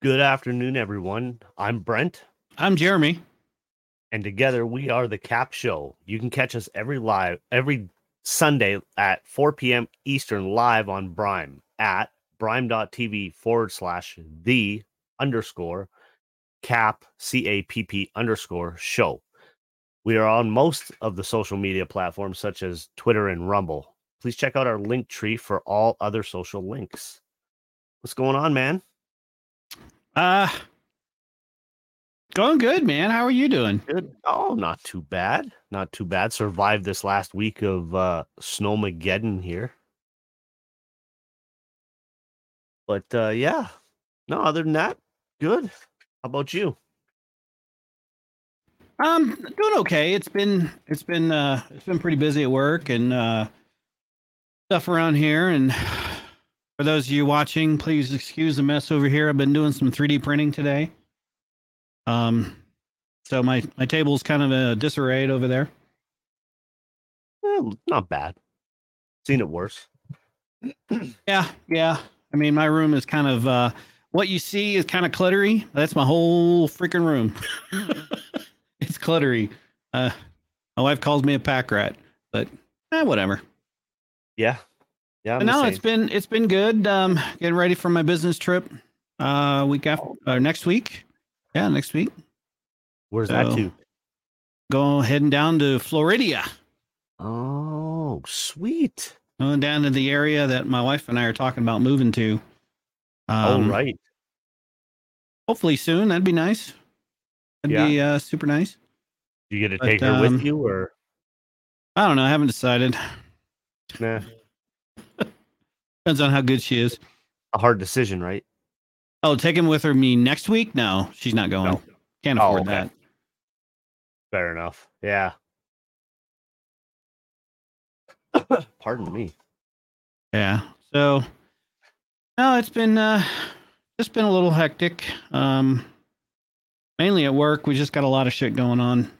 Good afternoon, everyone. I'm Brent, I'm Jeremy. and together we are the CAPP Show. You can catch us every live every Sunday at 4 p.m. Eastern live on Brime at brime.tv forward slash the underscore cap c a p p underscore show. We are on most of the social media platforms such as Twitter and Rumble. Please check out our Linktree for all other social links. What's going on, man? Uh going good, man. How are you doing? Good. Oh, not too bad. Not too bad. Survived this last week of uh Snowmageddon here. But uh yeah. No, other than that, good. How about you? Um doing okay. It's been it's been uh it's been pretty busy at work and uh stuff around here and for those of you watching, please excuse the mess over here. I've been doing some 3D printing today. Um so my my table's kind of a disarrayed over there. Not bad. Seen it worse. Yeah, yeah. I mean, my room is kind of uh what you see is kind of cluttery. That's my whole freaking room. it's cluttery. Uh my wife calls me a pack rat, but eh, whatever. Yeah. Yeah. But no, it's been it's been good. Um getting ready for my business trip uh week after uh, next week. Yeah, next week. Where's that to? Go heading down to Floridia. Oh, sweet. Going down to the area that my wife and I are talking about moving to. oh, Um, right. Hopefully soon. That'd be nice. That'd Yeah. be uh, super nice. You get to but, take her um, with you or I don't know. I haven't decided. nah? Depends on how good she is. A hard decision, right? Oh, taking with her me next week? No, she's not going. No. Can't Oh, afford okay. that. Fair enough. Yeah. Pardon me. Yeah. So no, it's been uh just been a little hectic. Um mainly at work. We just got a lot of shit going on.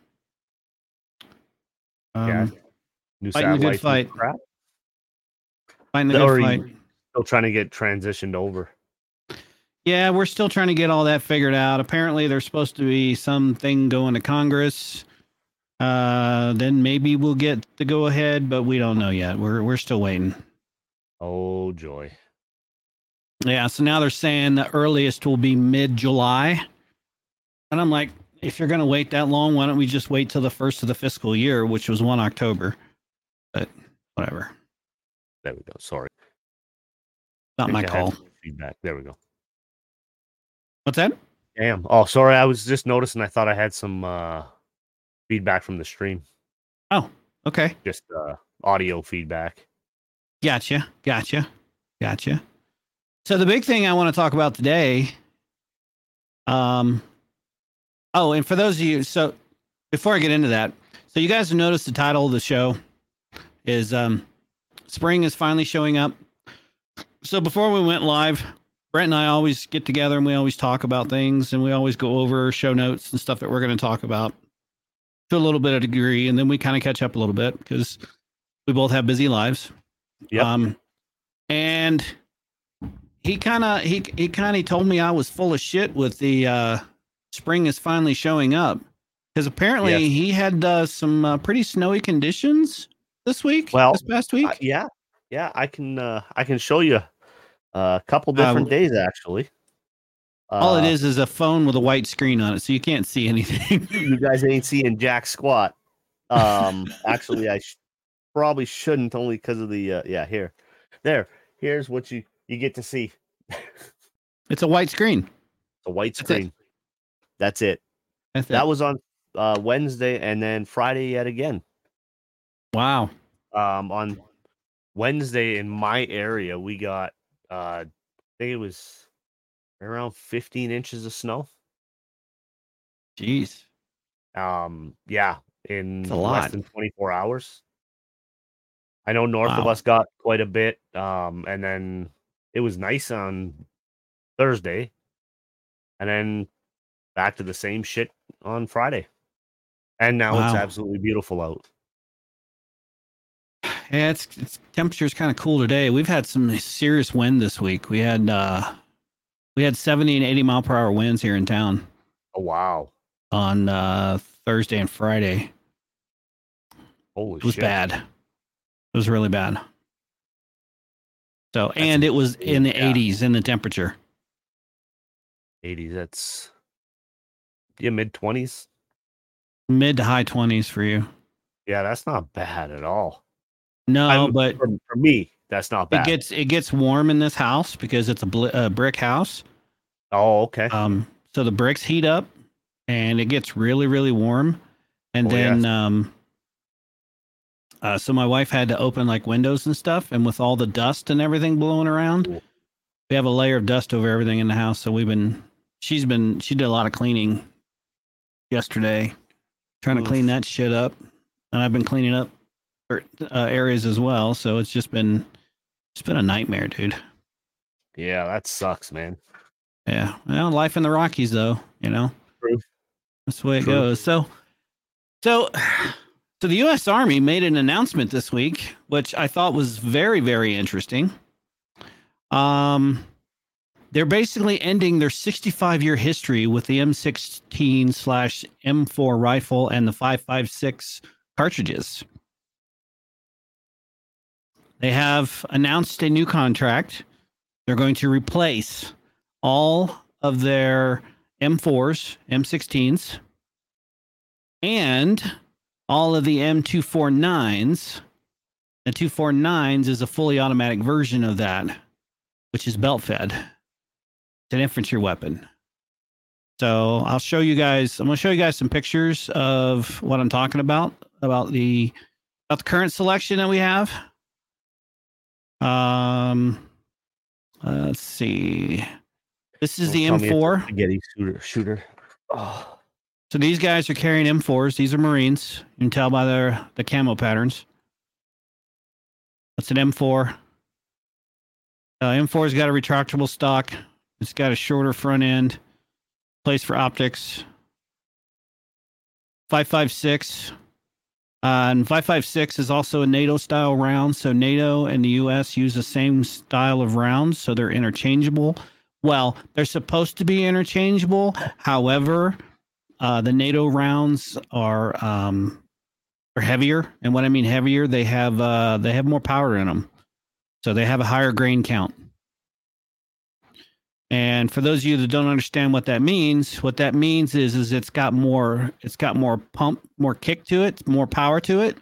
Um Yeah. New fighting the good fight. crap. fighting the good fight. Still trying to get transitioned over. Yeah, we're still trying to get all that figured out. Apparently, there's supposed to be something going to Congress. Uh, then maybe we'll get the go ahead, but we don't know yet. We're we're still waiting. Oh joy. Yeah, so now they're saying the earliest will be mid July, and I'm like, if you're gonna wait that long, why don't we just wait till the first of the fiscal year, which was one October? But whatever, There we go. Sorry. Not my call. Feedback. There we go. What's that? Damn. Oh, sorry. I was just noticing. I thought I had some uh feedback from the stream. Oh, okay, Just uh audio feedback. Gotcha. Gotcha. Gotcha. So the big thing I want to talk about today. Um oh, and for those of you, so before I get into that, so you guys have noticed the title of the show is um spring is finally showing up. So before we went live, Brent and I always get together and we always talk about things and we always go over show notes and stuff that we're going to talk about to a little bit of degree and then we kind of catch up a little bit because we both have busy lives. Yep. Um, and he kind of he he kind of told me I was full of shit with the uh, spring is finally showing up because apparently Yes. he had uh, some uh, pretty snowy conditions this week. Well, this past week. Yeah. Yeah, I can uh I can show you a couple Uh, different days actually. All it Uh, is is a phone with a white screen on it, so you can't see anything. you guys ain't seeing jack squat. Um, actually, I sh- probably shouldn't only because of the uh, yeah. Here, there. Here's what you you get to see. it's a white screen. The white That's it. screen. That's it. That's That it. was on uh, Wednesday and then Friday yet again. wow. Um, on Wednesday in my area, we got uh, I think it was around 15 inches of snow. Jeez. Um, yeah, in less than 24 hours. I know north of us got quite a bit. Um, and then it was nice on Thursday, and then back to the same shit on Friday. And now it's absolutely beautiful out. Yeah, it's, it's temperature's kind of cool today. We've had some serious wind this week. We had uh We had 70 and 80 mile per hour winds here in town Oh wow. on uh, Thursday and Friday. Holy It was shit. bad. It was really bad. So, and it was in the yeah. 80s in the temperature. 80s. That's yeah, mid 20s. Mid to high 20s for you. Yeah, that's not bad at all. No, I'm- but for, for me, that's not bad. it gets it gets warm in this house because it's a bl- uh, brick house. oh, okay. Um, so the bricks heat up and it gets really, really warm. And Oh, then, yes. um, uh, so my wife had to open like windows and stuff. And with all the dust and everything blowing around, Cool. we have a layer of dust over everything in the house. So we've been, she's been, she did a lot of cleaning yesterday, trying to clean that shit up. And I've been cleaning up uh, areas as well. So it's just been, it's been a nightmare, dude. yeah, that sucks, man. Yeah. Well, life in the Rockies, though, you know. True. That's the way it True. goes. So, so, so the U.S. Army made an announcement this week, which I thought was very, very interesting. Um, they're basically ending their 65 year history with the M16 slash M4 rifle and the 556 cartridges. They have announced a new contract. They're going to replace all of their M4s, M16s, and all of the M249s. The 249s is a fully automatic version of that, which is belt fed. It's an infantry weapon. So I'll show you guys. I'm going to show you guys some pictures of what I'm talking about about the about the current selection that we have. Um, uh, let's see. This is Don't the tell me it's a M4. spaghetti shooter. Shooter. Oh, So these guys are carrying M4s. These are Marines. You can tell by their the camo patterns. That's an M4. Uh, M4's got a retractable stock. It's got a shorter front end, place for optics. 556. Uh, and 556 is also a NATO style round. So NATO and the US use the same style of rounds. So they're interchangeable. Well, they're supposed to be interchangeable. However, uh, the NATO rounds are um, are heavier, and what I mean heavier, they have uh, they have more power in them, so they have a higher grain count. And for those of you that don't understand what that means, what that means is is it's got more it's got more pump, more kick to it, more power to it.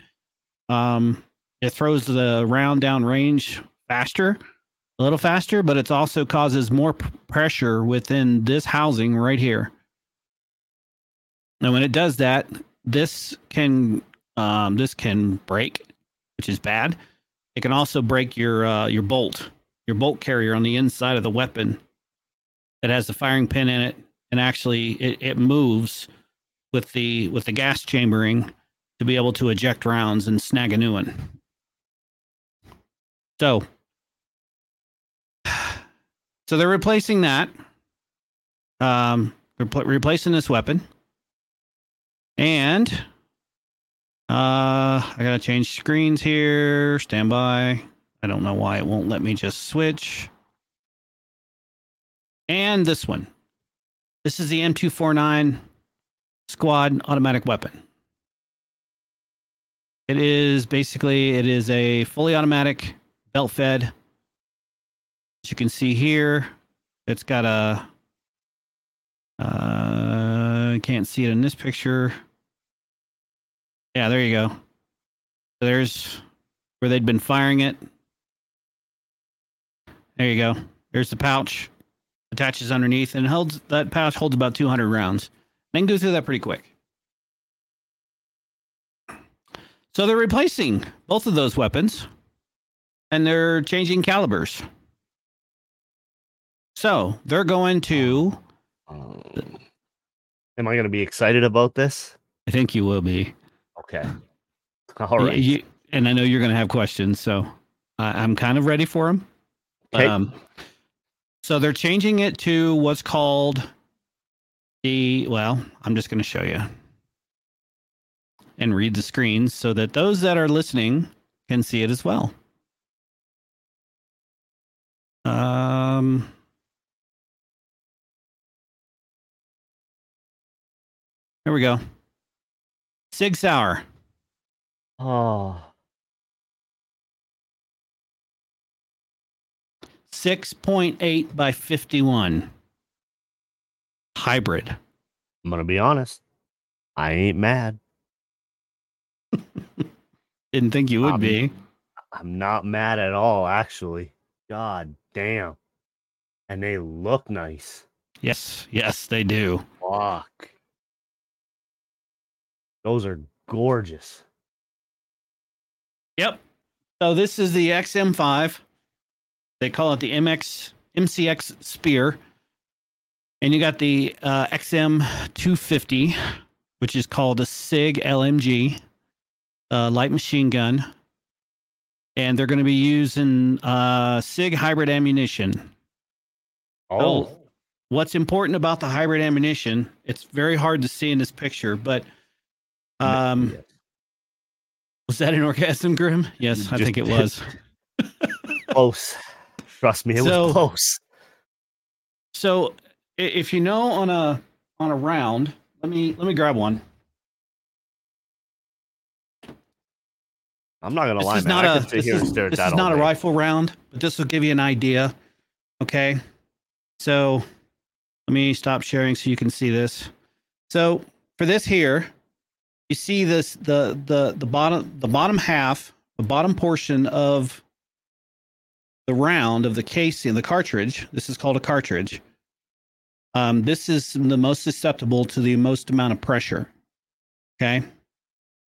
Um, it throws the round down range faster, a little faster, but it also causes more p- pressure within this housing right here. And when it does that, this can um, this can break, which is bad. It can also break your uh, your bolt, your bolt carrier on the inside of the weapon that has the firing pin in it, and actually it, it moves with the with the gas chambering to be able to eject rounds and snag a new one. So, so they're replacing that. Um, repl- replacing this weapon. And uh, I gotta change screens here. Stand by. I don't know why it won't let me just switch. And this one. This is the M249 squad automatic weapon. It is basically it is a fully automatic belt fed. As you can see here, it's got a uh, can't see it in this picture. Yeah, there you go. There's where they'd been firing it. There you go. There's the pouch. Attaches underneath and holds that pouch holds about 200 rounds. They can go through that pretty quick. So they're replacing both of those weapons and they're changing calibers. So they're going to, Um, am I going to be excited about this? I think you will be. Okay. All right. You- and I know you're going to have questions, so I I'm kind of ready for them. Okay. Um, so they're changing it to what's called the, well, I'm just going to show you and read the screens so that those that are listening can see it as well. Um, there we go. Sig Sauer. Oh. Ah. 6.8 by 51. Hybrid. I'm gonna be honest. I ain't mad. Didn't think you would Um, be. I'm not mad at all, actually. God damn. And they look nice. Yes, yes, they do. Fuck. Those are gorgeous. Yep. So this is the XM5. They call it the MX MCX Spear. And you got the uh, XM250, which is called the SIG LMG, uh, light machine gun. And they're going to be using uh, SIG hybrid ammunition. Oh, What's important about the hybrid ammunition? It's very hard to see in this picture, but um, yes. was that an orgasm, Grim? Yes, I think it was. close. Trust me, it So- was close. So if you know on a on a round, let me let me grab one. I'm not gonna This lie, man. not I a could sit this and is, stare at this that is not a rifle round, but this will give you an idea. Okay. So let me stop sharing so you can see this. So for this here, you see this the the the bottom the bottom half, the bottom portion of the round of the casing, the cartridge. This is called a cartridge. Um, this is the most susceptible to the most amount of pressure. Okay.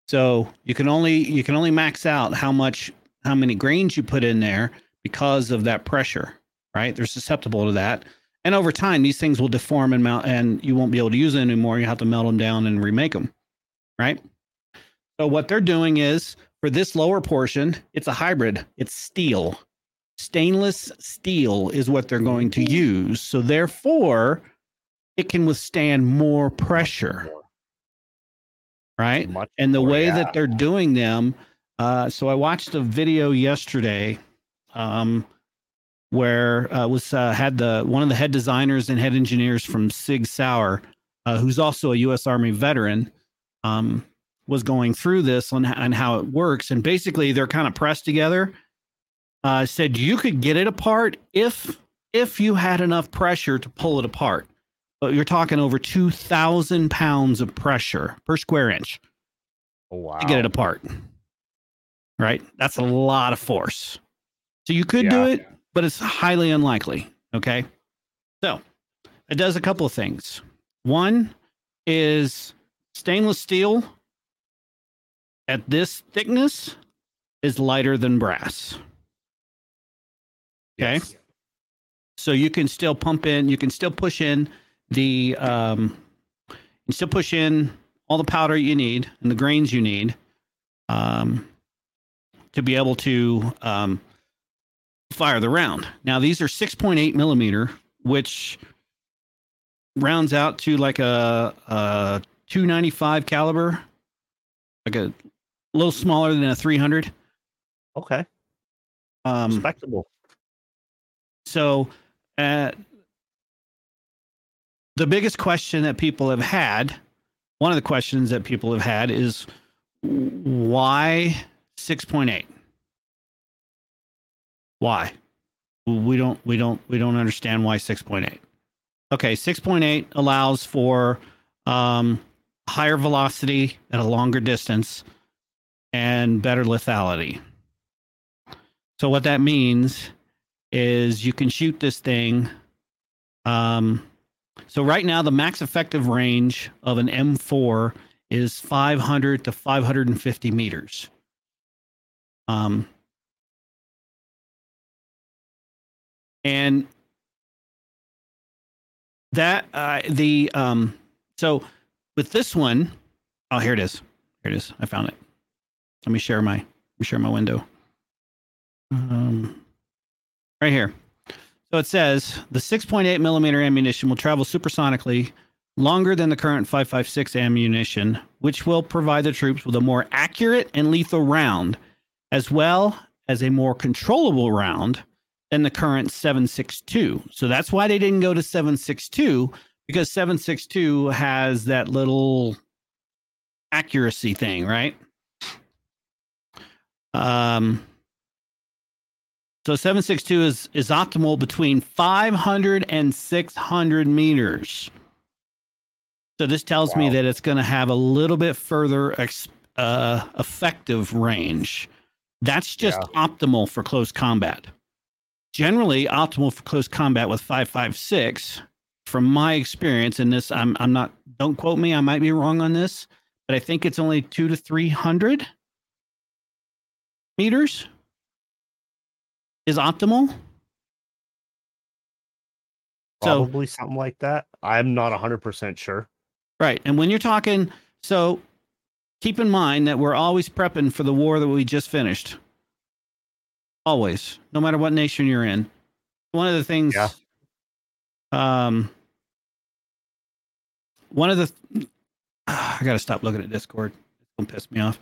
So you can only you can only max out how much how many grains you put in there because of that pressure, right? They're susceptible to that. And over time, these things will deform and melt, and you won't be able to use it anymore. You have to melt them down and remake them, right? So what they're doing is for this lower portion, it's a hybrid. It's steel, stainless steel is what they're going to use. So therefore, it can withstand more pressure, right? Much and the more, way yeah. that they're doing them uh, so i watched a video yesterday um, where uh, was uh, had the one of the head designers and head engineers from sig sauer uh, who's also a u.s army veteran um, was going through this on, on how it works and basically they're kind of pressed together uh, said you could get it apart if if you had enough pressure to pull it apart but you're talking over 2000 pounds of pressure per square inch Oh, wow. to get it apart. Right? That's a lot of force. So you could do it, but it's highly unlikely. Okay. So it does a couple of things. One is stainless steel at this thickness is lighter than brass. Okay. Yes. So you can still pump in, you can still push in the um you can still push in all the powder you need and the grains you need um to be able to um fire the round. Now these are 6.8 millimeter, which rounds out to like a, a 295 caliber, like a little smaller than a 300. Okay. Um, Respectable. So, uh, the biggest question that people have had, one of the questions that people have had is why 6.8? Why? We don't we don't we don't understand why 6.8. Okay, 6.8 allows for um, higher velocity at a longer distance and better lethality. So what that means is you can shoot this thing. Um, so right now the max effective range of an M4 is 500 to 550 meters. Um, and that uh, the um, so with this one, oh here it is, here it is. I found it. Let me share my let me share my window. Um, right here. So it says the 6.8 millimeter ammunition will travel supersonically longer than the current 556 ammunition, which will provide the troops with a more accurate and lethal round, as well as a more controllable round than the current 762. So that's why they didn't go to 762 because 762 has that little accuracy thing, right? Um, so 762 is is optimal between 500 and 600 meters. So this tells me that it's going to have a little bit further ex, uh, effective range. That's just optimal for close combat. Generally, optimal for close combat with 556. From my experience in this, I'm I'm not. Don't quote me. I might be wrong on this, but I think it's only two to three hundred meters is optimal. So- Probably something like that. I'm not 100% sure. Right. And when you're talking, so keep in mind that we're always prepping for the war that we just finished. Always, no matter what nation you're in. One of the things, Yeah. um, one of the, I got to stop looking at Discord. It's going to piss me off.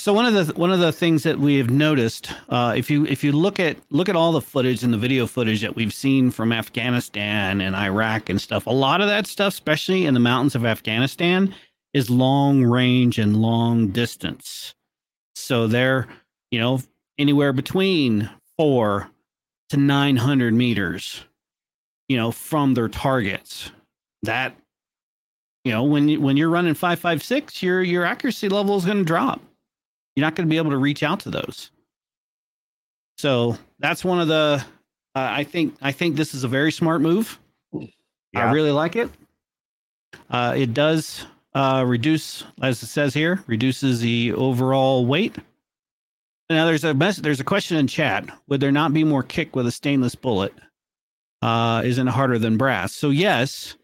So one of the one of the things that we have noticed, uh, if you if you look at look at all the footage and the video footage that we've seen from Afghanistan and Iraq and stuff, a lot of that stuff, especially in the mountains of Afghanistan, is long range and long distance. So they're you know anywhere between four to nine hundred meters, you know, from their targets. That you know when when you're running five five six, your your accuracy level is going to drop you're not going to be able to reach out to those. So that's one of the. Uh, I think I think this is a very smart move. I really like it. Uh, it does uh, reduce, as it says here, reduces the overall weight. Now there's a mess, there's a question in chat: Would there not be more kick with a stainless bullet? Uh, isn't it harder than brass? So yes.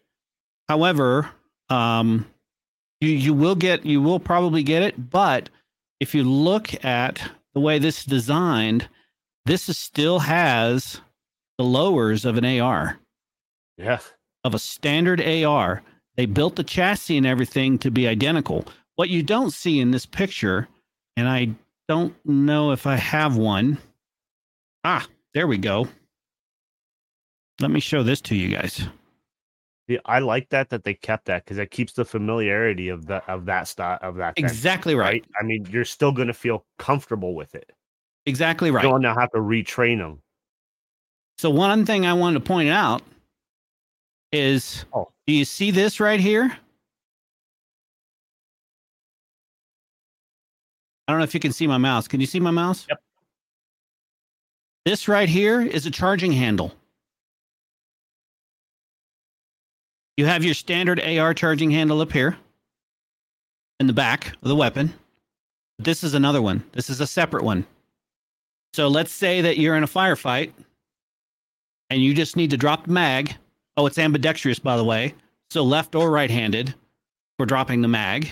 However, um, you you will get you will probably get it, but if you look at the way this is designed, this is still has the lowers of an AR, Yeah. of a standard AR. They built the chassis and everything to be identical. What you don't see in this picture, and I don't know if I have one. Ah, there we go. Let me show this to you guys. Yeah, I like that that they kept that because it keeps the familiarity of the of that style of that thing, Exactly right. right. I mean, you're still going to feel comfortable with it. Exactly right. You don't now have to retrain them. So one thing I wanted to point out is Oh. do you see this right here? I don't know if you can see my mouse. Can you see my mouse? Yep. This right here is a charging handle. You have your standard AR charging handle up here in the back of the weapon. This is another one. This is a separate one. So let's say that you're in a firefight and you just need to drop the mag. Oh, it's ambidextrous, by the way. So left or right handed for dropping the mag,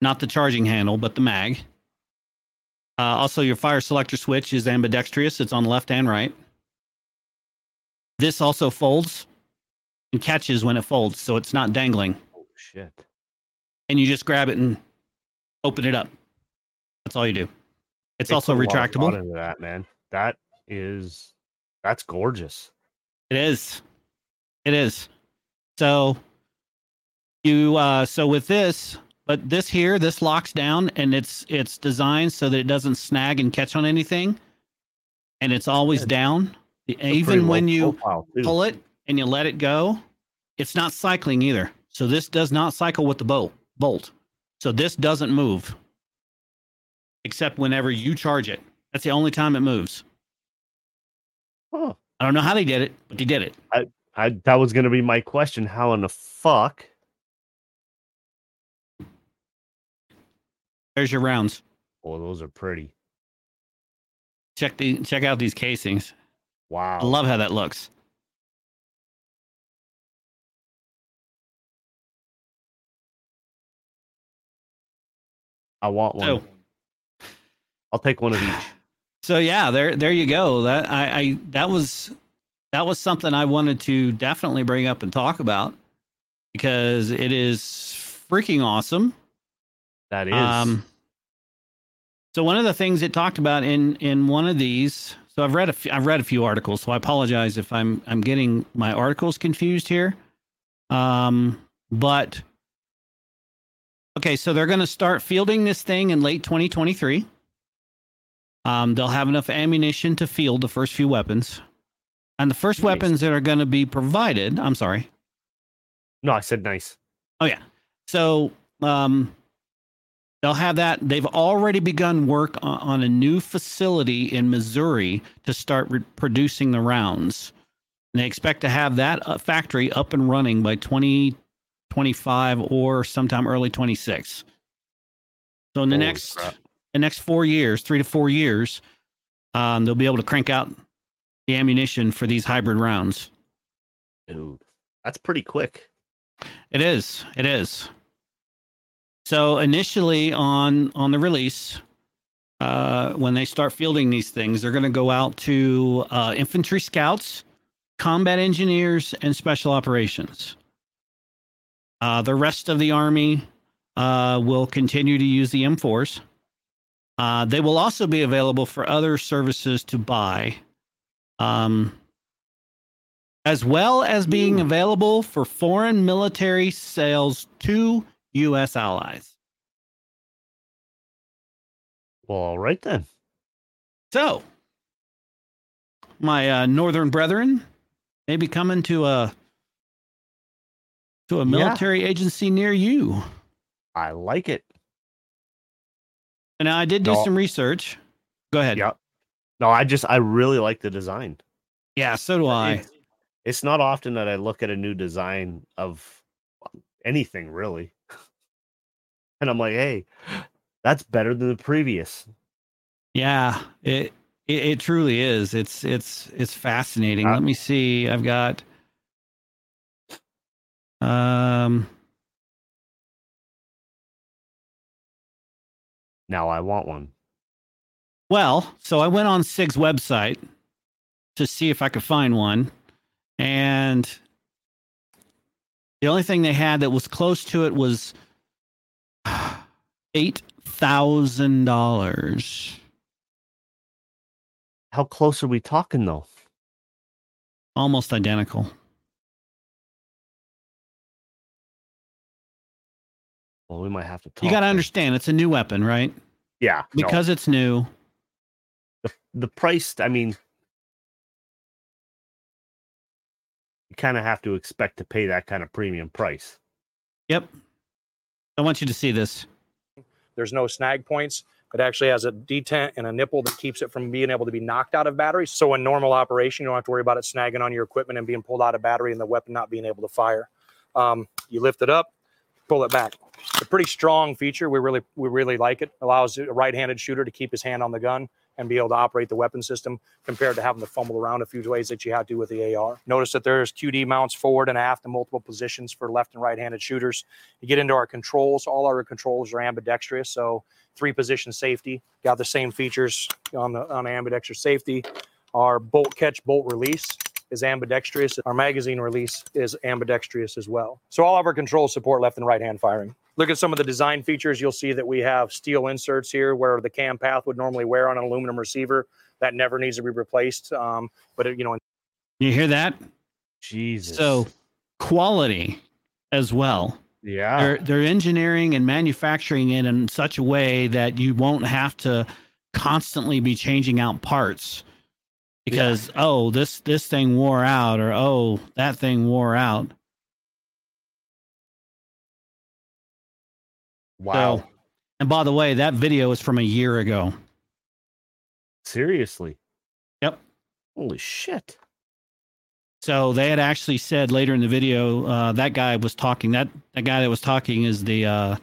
not the charging handle, but the mag. Uh, also, your fire selector switch is ambidextrous, it's on left and right. This also folds and catches when it folds, so it's not dangling. Oh shit! And you just grab it and open it up. That's all you do. It's They also put a lot of retractable. Into that man, that is that's gorgeous. It is. It is. So you uh so with this, but this here, this locks down and it's it's designed so that it doesn't snag and catch on anything. And it's always down. It's Even when you pull it and you let it go, it's not cycling either. So this does not cycle with the bolt bolt. So this doesn't move. Except whenever you charge it. That's the only time it moves. Huh. I don't know how they did it, but they did it. I, that was going to be my question. How in the fuck? There's your rounds. Oh, those are pretty. Check the check out these casings. Wow. I love how that looks. I want one. So I'll take one of each. so yeah, there there you go. That I, I that was that was something I wanted to definitely bring up and talk about because it is freaking awesome. That is. Um, so one of the things it talked about in in one of these, So I've read a few, I've read a few articles. So I apologize if I'm I'm getting my articles confused here. Um, but okay, so they're going to start fielding this thing in late 2023. Um, they'll have enough ammunition to field the first few weapons, and the first Nice. weapons that are going to be provided. I'm sorry. No, I said nice. Oh yeah. So um, they'll have that. They've already begun work on, on a new facility in Missouri to start re- producing the rounds. And they expect to have that uh, factory up and running by 2025 or sometime early 26. So in the Holy next crap. the next four years, three to four years, um, they'll be able to crank out the ammunition for these hybrid rounds. Dude, that's pretty quick. It is. It is. So initially on on the release, uh, when they start fielding these things, they're going to go out to uh, infantry scouts, combat engineers, and special operations. Uh, the rest of the army uh, will continue to use the M4s. Uh, they will also be available for other services to buy. Um, as well as being available for foreign military sales to U.S. allies. Well, all right then. So, my uh, northern brethren may be coming to a to a Yeah. military agency near you. I like it. And now I did do No. some research. Go ahead. Yeah. No, I just I really like the design. Yeah, so do I. It's, it's not often that I look at a new design of anything really. And I'm like, hey, that's better than the previous. Yeah, it, it it truly is. It's it's it's fascinating. Uh, Let me see. I've got um Now I want one. Well, so I went on SIG's website to see if I could find one. And the only thing they had that was close to it was $8,000. How close are we talking though? Almost identical. Well, we might have to talk. You got to understand, it's a new weapon, right? Yeah. no. Because it's new. the, the price, I mean, you kind of have to expect to pay that kind of premium price. Yep. I want you to see this. There's no snag points. It actually has a detent and a nipple that keeps it from being able to be knocked out of battery. So in normal operation, you don't have to worry about it snagging on your equipment and being pulled out of battery and the weapon not being able to fire. Um, you lift it up, pull it back. A pretty strong feature. We really we really like it. Allows a right-handed shooter to keep his hand on the gun and be able to operate the weapon system compared to having to fumble around a few ways that you have to with the AR. Notice that there's QD mounts forward and aft in multiple positions for left and right-handed shooters. You get into our controls. All our controls are ambidextrous, so three position safety. Got the same features on the on ambidextrous safety. Our bolt catch, bolt release is ambidextrous. Our magazine release is ambidextrous as well. So all of our controls support left and right hand firing. Look at some of the design features. You'll see that we have steel inserts here where the cam path would normally wear on an aluminum receiver. That never needs to be replaced. Um, but it, you know, You hear that? Jesus. So, quality as well. yeah. they're they're engineering and manufacturing it in such a way that you won't have to constantly be changing out parts because oh this this thing wore out or oh that thing wore out Wow. So- and by the way that video is from a year ago Seriously. Yep. Holy shit. so they had actually said later in the video uh, that guy was talking that that guy that was talking is the uh,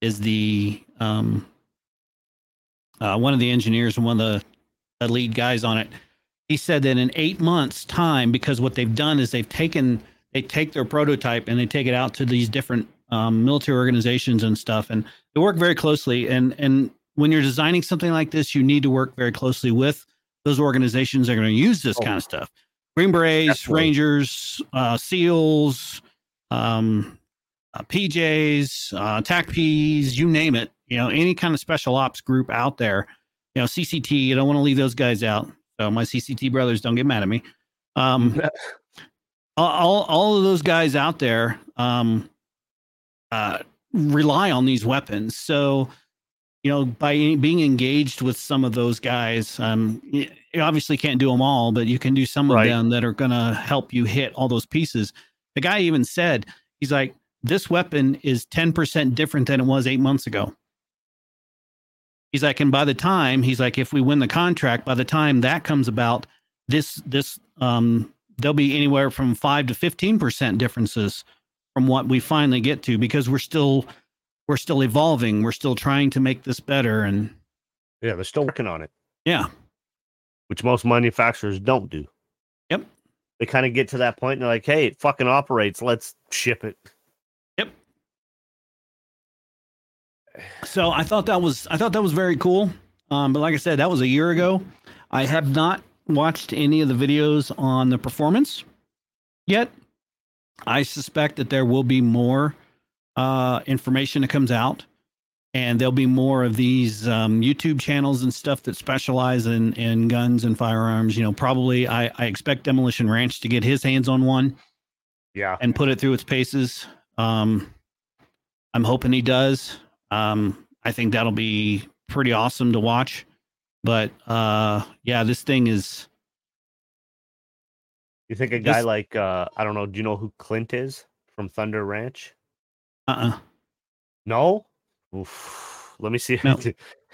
is the um, uh, one of the engineers and one of the, the lead guys on it he said that in eight months time because what they've done is they've taken they take their prototype and they take it out to these different um, military organizations and stuff and they work very closely and and when you're designing something like this you need to work very closely with those organizations that are going to use this Oh. kind of stuff green berets Definitely. rangers uh, seals um, uh, pjs uh, TACPs you name it you know any kind of special ops group out there you know cct you don't want to leave those guys out So my CCT brothers don't get mad at me. Um, all all of those guys out there um, uh, rely on these weapons. So you know, by being engaged with some of those guys, um, you obviously can't do them all, but you can do some right. of them that are going to help you hit all those pieces. The guy even said, he's like, this weapon is 10% different than it was eight months ago. He's like, and by the time he's like, if we win the contract, by the time that comes about, this, this, um, there'll be anywhere from five to 15% differences from what we finally get to because we're still, we're still evolving. We're still trying to make this better. And yeah, they're still working on it. Yeah. Which most manufacturers don't do. Yep. They kind of get to that point and they're like, hey, it fucking operates. Let's ship it. Yep. So I thought that was I thought that was very cool. Um, but like I said, that was a year ago. I have not watched any of the videos on the performance yet. I suspect that there will be more uh, information that comes out, and there'll be more of these um, YouTube channels and stuff that specialize in in guns and firearms. You know, probably I, I expect Demolition Ranch to get his hands on one, yeah, and put it through its paces. Um, I'm hoping he does. Um, I think that'll be pretty awesome to watch. But uh, yeah, this thing is. You think a guy this... like uh, I don't know? Do you know who Clint is from Thunder Ranch? Uh-uh. No. Oof. Let me see. No.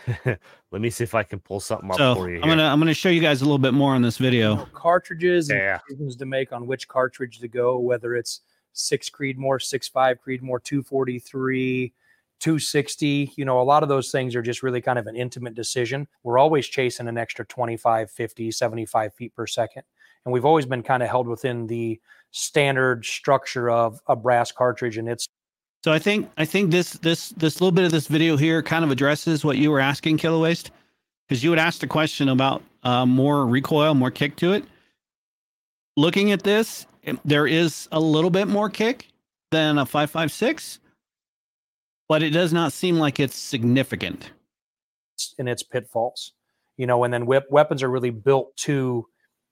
Let me see if I can pull something up so for you. Here. I'm gonna I'm gonna show you guys a little bit more on this video. Cartridges yeah. and decisions to make on which cartridge to go, whether it's six Creedmoor, six five Creedmoor, 243, 260. You know, a lot of those things are just really kind of an intimate decision. We're always chasing an extra 25, 50, 75 feet per second. And we've always been kind of held within the standard structure of a brass cartridge and its so I think I think this this this little bit of this video here kind of addresses what you were asking, Killer Waste, because you had asked a question about uh, more recoil, more kick to it. Looking at this, there is a little bit more kick than a five five six, but it does not seem like it's significant. In its pitfalls, you know, and then whip, weapons are really built to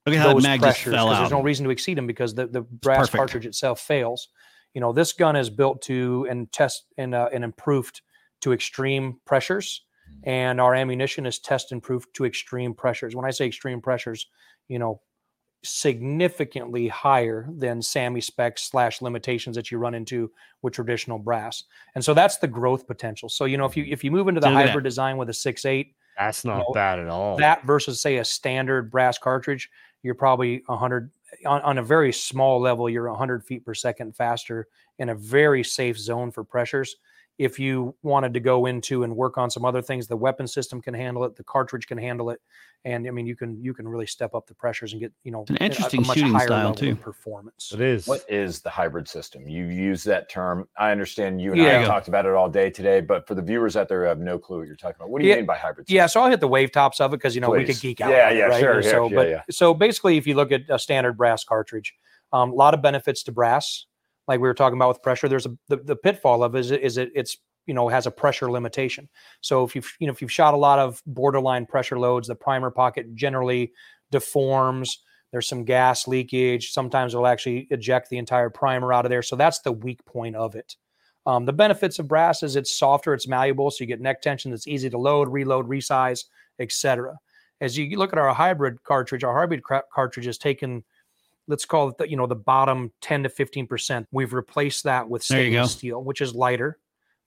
Look at those pressures because there's no reason to exceed them because the, the brass cartridge itself fails you know this gun is built to and test and, uh, and improved to extreme pressures and our ammunition is test and proof to extreme pressures when i say extreme pressures you know significantly higher than SAAMI specs slash limitations that you run into with traditional brass. And so that's the growth potential. So, you know, if you if you move into the Do hybrid that. design with a six eight, that's not you know, bad at all. That versus say a standard brass cartridge, you're probably 100 on, on a very small level, you're 100 feet per second faster in a very safe zone for pressures. If you wanted to go into and work on some other things, the weapon system can handle it, the cartridge can handle it, and I mean you can you can really step up the pressures and get you know an interesting a, a shooting style too. Performance. It is. What is the hybrid system? You use that term. I understand you and yeah. I have talked about it all day today, but for the viewers out there who have no clue what you're talking about, what do you yeah. mean by hybrid? System? Yeah, so I'll hit the wave tops of it because you know Please. we could geek out. Yeah, yeah, right? sure. So, yeah, but yeah. so basically, if you look at a standard brass cartridge, um, a lot of benefits to brass, like we were talking about with pressure. There's a the, the pitfall of it is, is it it's you know has a pressure limitation. So if you've you know if you've shot a lot of borderline pressure loads, the primer pocket generally deforms. There's some gas leakage. Sometimes it'll actually eject the entire primer out of there. So that's the weak point of it. Um, the benefits of brass is it's softer, it's malleable, so you get neck tension. It's easy to load, reload, resize, etc. As you look at our hybrid cartridge, our hybrid cartridge is taken, let's call it the, you know the bottom 10 to 15 percent. We've replaced that with stainless steel, which is lighter,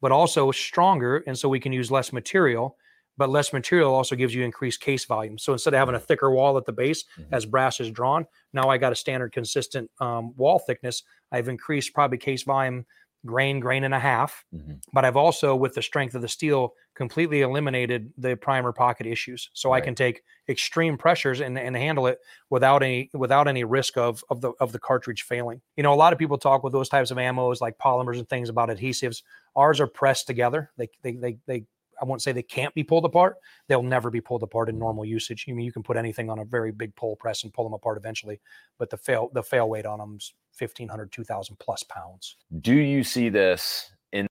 but also stronger. And so we can use less material, but less material also gives you increased case volume. So instead of having a thicker wall at the base mm-hmm. as brass is drawn, now I got a standard consistent um, wall thickness. I've increased probably case volume grain, grain and a half. Mm-hmm. But I've also, with the strength of the steel, completely eliminated the primer pocket issues. So right. I can take extreme pressures and, and handle it without any without any risk of of the of the cartridge failing. You know, a lot of people talk with those types of ammos like polymers and things about adhesives. Ours are pressed together. They they they they I won't say they can't be pulled apart. They'll never be pulled apart in normal usage. I mean, you can put anything on a very big pull press and pull them apart eventually, but the fail the fail weight on them's 1500 2000 plus pounds. Do you see this in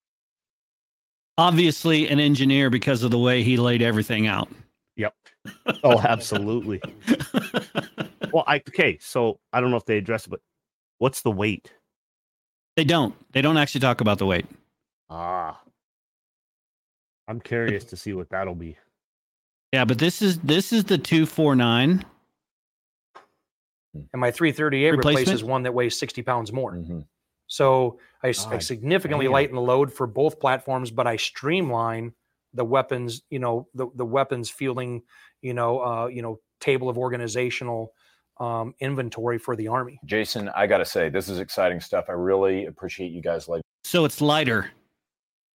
obviously an engineer because of the way he laid everything out. Yep. Oh, absolutely. well, I okay. So I don't know if they address it, but what's the weight? They don't. They don't actually talk about the weight. Ah, I'm curious to see what that'll be. Yeah, but this is this is the two four nine. And my 338 Replacement? replaces one that weighs 60 pounds more. Mhm. So I, God significantly damn. lighten the load for both platforms, but I streamline the weapons, you know, the, the weapons fielding, you know, uh, you know, table of organizational um, inventory for the army. Jason, I got to say, this is exciting stuff. I really appreciate you guys like. So it's lighter.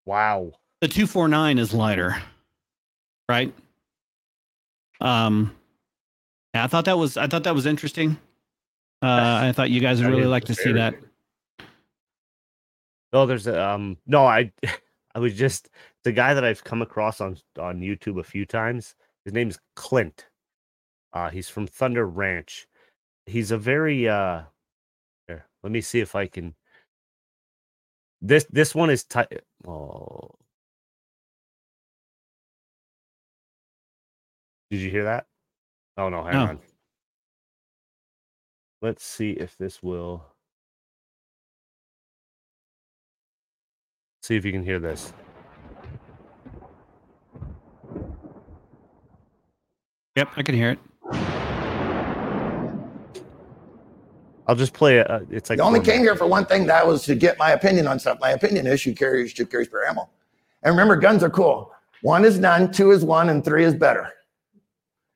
Wow. The two four nine is lighter, right? Um, yeah, I thought that was I thought that was interesting. Uh, I thought you guys would really like to see that. No, there's a um no, I I was just the guy that I've come across on on YouTube a few times. His name's Clint. Uh he's from Thunder Ranch. He's a very uh here, let me see if I can this this one is tight. oh Did you hear that? Oh no, hang No. on. Let's see if this will see if you can hear this. Yep, I can hear it. I'll just play it. Uh, it's like You only came here for one thing. That was to get my opinion on stuff. My opinion is shoot carry, shoot carry spare ammo. And remember, guns are cool. One is none, two is one, and three is better.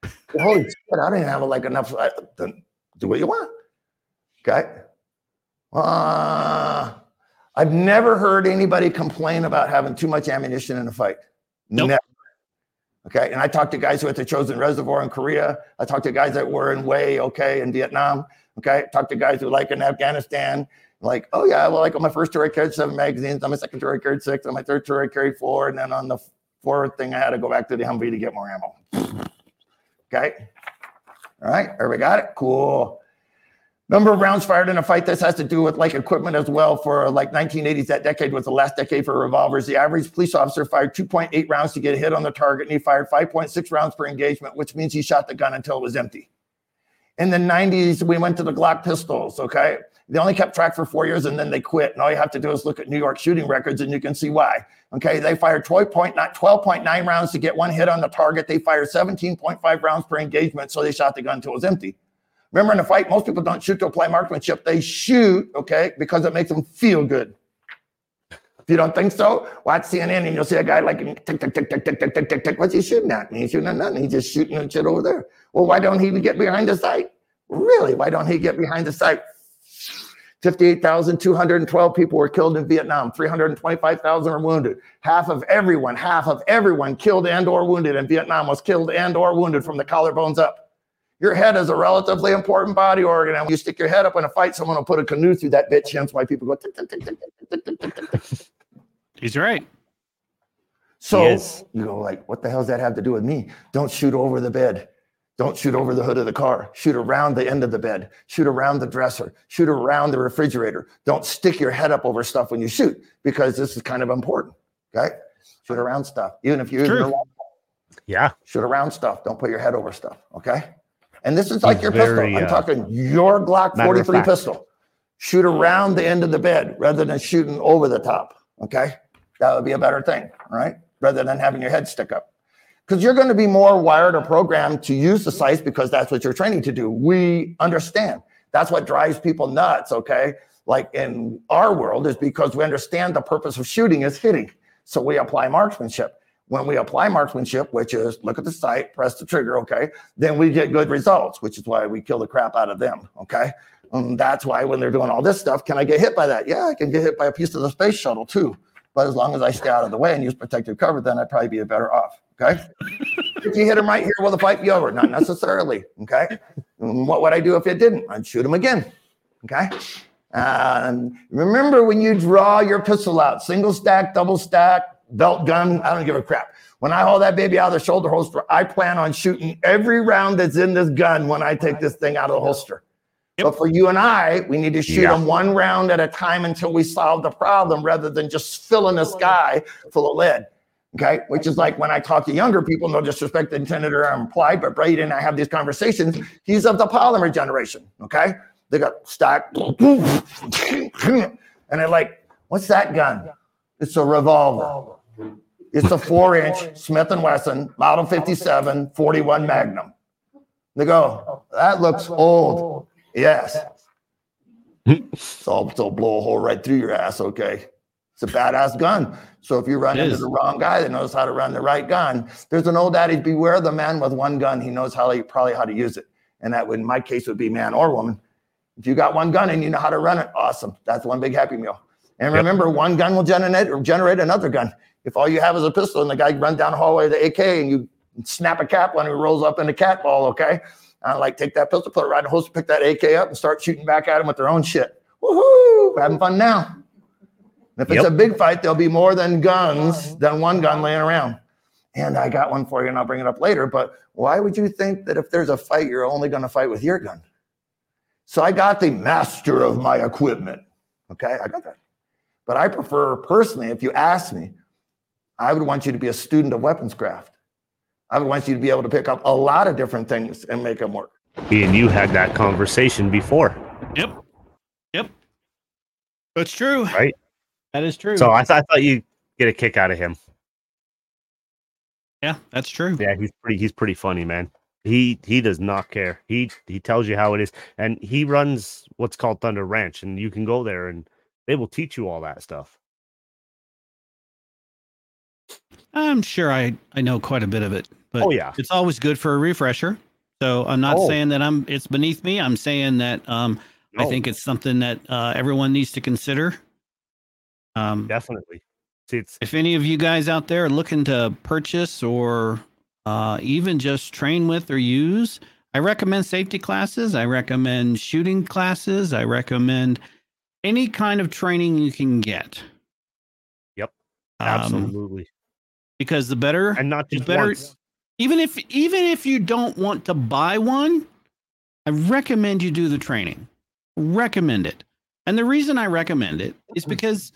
Holy shit! I don't even have like enough. uh, Then do what you want. Okay. Uh, I've never heard anybody complain about having too much ammunition in a fight. Nope. Never. Okay. And I talked to guys who were at the Chosin Reservoir in Korea. I talked to guys that were in Way, okay, in Vietnam. Okay. talk to guys who like in Afghanistan. Like, oh yeah, well, like on my first tour I carried seven magazines. On my second tour I carried six. On my third tour I carried four. And then on the fourth thing I had to go back to the Humvee to get more ammo. okay. All right. Everybody got it? Cool. Number of rounds fired in a fight. This has to do with like equipment as well. For like 1980s, that decade was the last decade for revolvers. The average police officer fired 2.8 rounds to get a hit on the target, and he fired 5.6 rounds per engagement, which means he shot the gun until it was empty. In the 90s, we went to the Glock pistols. Okay. They only kept track for four years and then they quit. And all you have to do is look at New York shooting records and you can see why. Okay. They fired 12.9, 12.9 rounds to get one hit on the target. They fired 17.5 rounds per engagement. So they shot the gun until it was empty. Remember in a fight, most people don't shoot to apply marksmanship. They shoot, okay, because it makes them feel good. If you don't think so, watch CNN and you'll see a guy like tick, tick, tick, tick, tick, tick, tick, tick, tick. What's he shooting at? And he's shooting at nothing. He's just shooting at shit over there. Well, why don't he get behind the sight? Really? Why don't he get behind the sight? 58,212 people were killed in Vietnam. 325,000 were wounded. Half of everyone, half of everyone killed and or wounded in Vietnam was killed and or wounded from the collarbones up. Your head is a relatively important body organ. And when you stick your head up in a fight, someone will put a canoe through that bitch. Hence why people go tick, tick, tick, tick, tick, tick, tick, tick. He's right. So Yes. you go like, what the hell does that have to do with me? Don't shoot over the bed. Don't shoot over the hood of the car. Shoot around the end of the bed. Shoot around the dresser. Shoot around the refrigerator. Don't stick your head up over stuff when you shoot because this is kind of important. Okay? Shoot around stuff. Even if you're True. Yeah. shoot around stuff. Don't put your head over stuff. Okay? And this is like He's your very, pistol. I'm uh, talking your Glock 43 pistol. Shoot around the end of the bed rather than shooting over the top. Okay? That would be a better thing. right? Rather than having your head stick up because you're going to be more wired or programmed to use the sights because that's what you're training to do. We understand. That's what drives people nuts, okay? Like in our world, is because we understand the purpose of shooting is hitting. So we apply marksmanship. When we apply marksmanship, which is look at the sight, press the trigger, okay, then we get good results, which is why we kill the crap out of them, okay? And that's why when they're doing all this stuff, can I get hit by that? Yeah, I can get hit by a piece of the space shuttle too. But as long as I stay out of the way and use protective cover, then I'd probably be a better off. Okay. if you hit him right here, will the fight be over? Not necessarily. Okay. And what would I do if it didn't? I'd shoot him again. Okay. Um, remember when you draw your pistol out, single stack, double stack, belt gun, I don't give a crap. When I haul that baby out of the shoulder holster, I plan on shooting every round that's in this gun when I take this thing out of the holster. Yep. But for you and I, we need to shoot Yeah. them one round at a time until we solve the problem rather than just filling the sky full of lead. Okay, which is like when I talk to younger people, no disrespect intended or implied, um, but Brady and I have these conversations. He's of the polymer generation. Okay, they got stacked, and they're like, "What's that gun?" It's a revolver. It's a four-inch Smith and Wesson Model 57 41 Magnum. They go, "That looks old." Yes. so it'll blow a hole right through your ass. Okay. It's a badass gun. So if you run it into is. the wrong guy that knows how to run the right gun, there's an old adage: beware the man with one gun. He knows how to, probably how to use it. And that would, in my case, would be man or woman. If you got one gun and you know how to run it, awesome. That's one big happy meal. And remember, yep. one gun will generate or generate another gun. If all you have is a pistol and the guy runs down the hallway with the AK and you snap a cap when he rolls up in a cat ball, okay? I like take that pistol, put it right in the holster, pick that AK up, and start shooting back at them with their own shit. Woohoo! We're having fun now. If it's yep. a big fight, there'll be more than guns than one gun laying around. And I got one for you, and I'll bring it up later. But why would you think that if there's a fight, you're only going to fight with your gun? So I got the master of my equipment. Okay, I got that. But I prefer personally, if you ask me, I would want you to be a student of weapons craft. I would want you to be able to pick up a lot of different things and make them work. And you had that conversation before. Yep. Yep. That's true. Right. That is true. So I, th- I thought you get a kick out of him. Yeah, that's true. Yeah, he's pretty. He's pretty funny, man. He he does not care. He he tells you how it is, and he runs what's called Thunder Ranch, and you can go there and they will teach you all that stuff. I'm sure I I know quite a bit of it, but oh yeah, it's always good for a refresher. So I'm not oh. saying that I'm it's beneath me. I'm saying that um no. I think it's something that uh, everyone needs to consider. Um, Definitely. It's if any of you guys out there are looking to purchase or uh, even just train with or use, I recommend safety classes. I recommend shooting classes. I recommend any kind of training you can get. Yep. Um, Absolutely. Um, because the better and not just the better once. Even if even if you don't want to buy one, I recommend you do the training. Recommend it. And the reason I recommend it is mm-hmm. because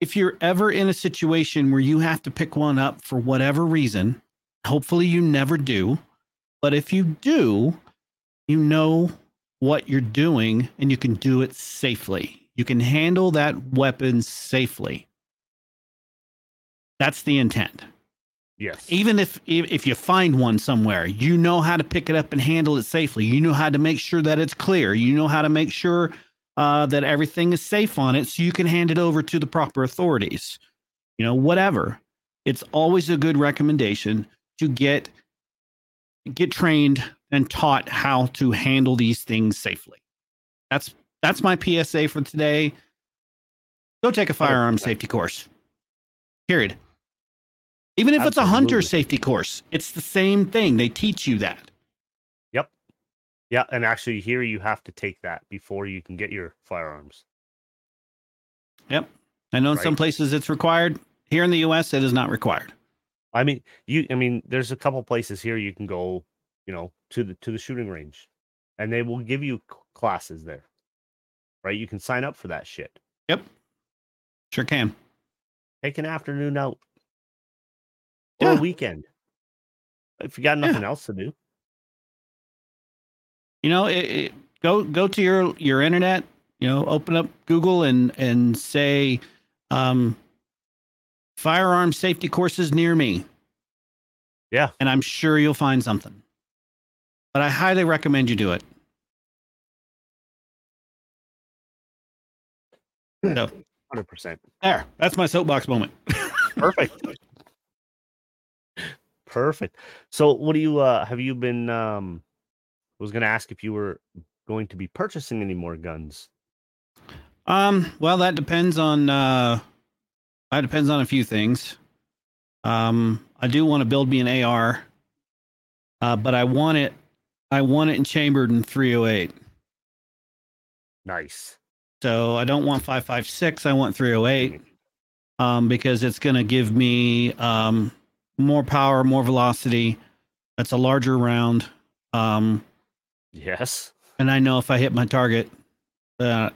if you're ever in a situation where you have to pick one up for whatever reason, hopefully you never do, but if you do, you know what you're doing and you can do it safely. You can handle that weapon safely. That's the intent. Yes. Even if if you find one somewhere, you know how to pick it up and handle it safely. You know how to make sure that it's clear. You know how to make sure uh, that everything is safe on it, so you can hand it over to the proper authorities. You know, whatever. It's always a good recommendation to get get trained and taught how to handle these things safely. That's that's my PSA for today. Go take a firearm safety course. Period. Even if Absolutely. it's a hunter safety course, it's the same thing. They teach you that. Yep. Yeah, and actually here you have to take that before you can get your firearms. Yep. I know in right. some places it's required. Here in the US it is not required. I mean, you I mean there's a couple places here you can go, you know, to the to the shooting range and they will give you classes there. Right? You can sign up for that shit. Yep. Sure can. Take an afternoon out or yeah. a weekend if you got nothing yeah. else to do. You know, it, it, go go to your your internet. You know, open up Google and and say, um, firearm safety courses near me. Yeah, and I'm sure you'll find something. But I highly recommend you do it. No, hundred percent. There, that's my soapbox moment. Perfect. Perfect. So what do you uh have you been um I was gonna ask if you were going to be purchasing any more guns. Um, well that depends on uh that depends on a few things. Um I do want to build me an AR. Uh, but I want it I want it in chambered in 308. Nice. So I don't want 556, I want 308. Mm-hmm. Um, because it's gonna give me um more power, more velocity. That's a larger round. Um, yes. And I know if I hit my target, uh,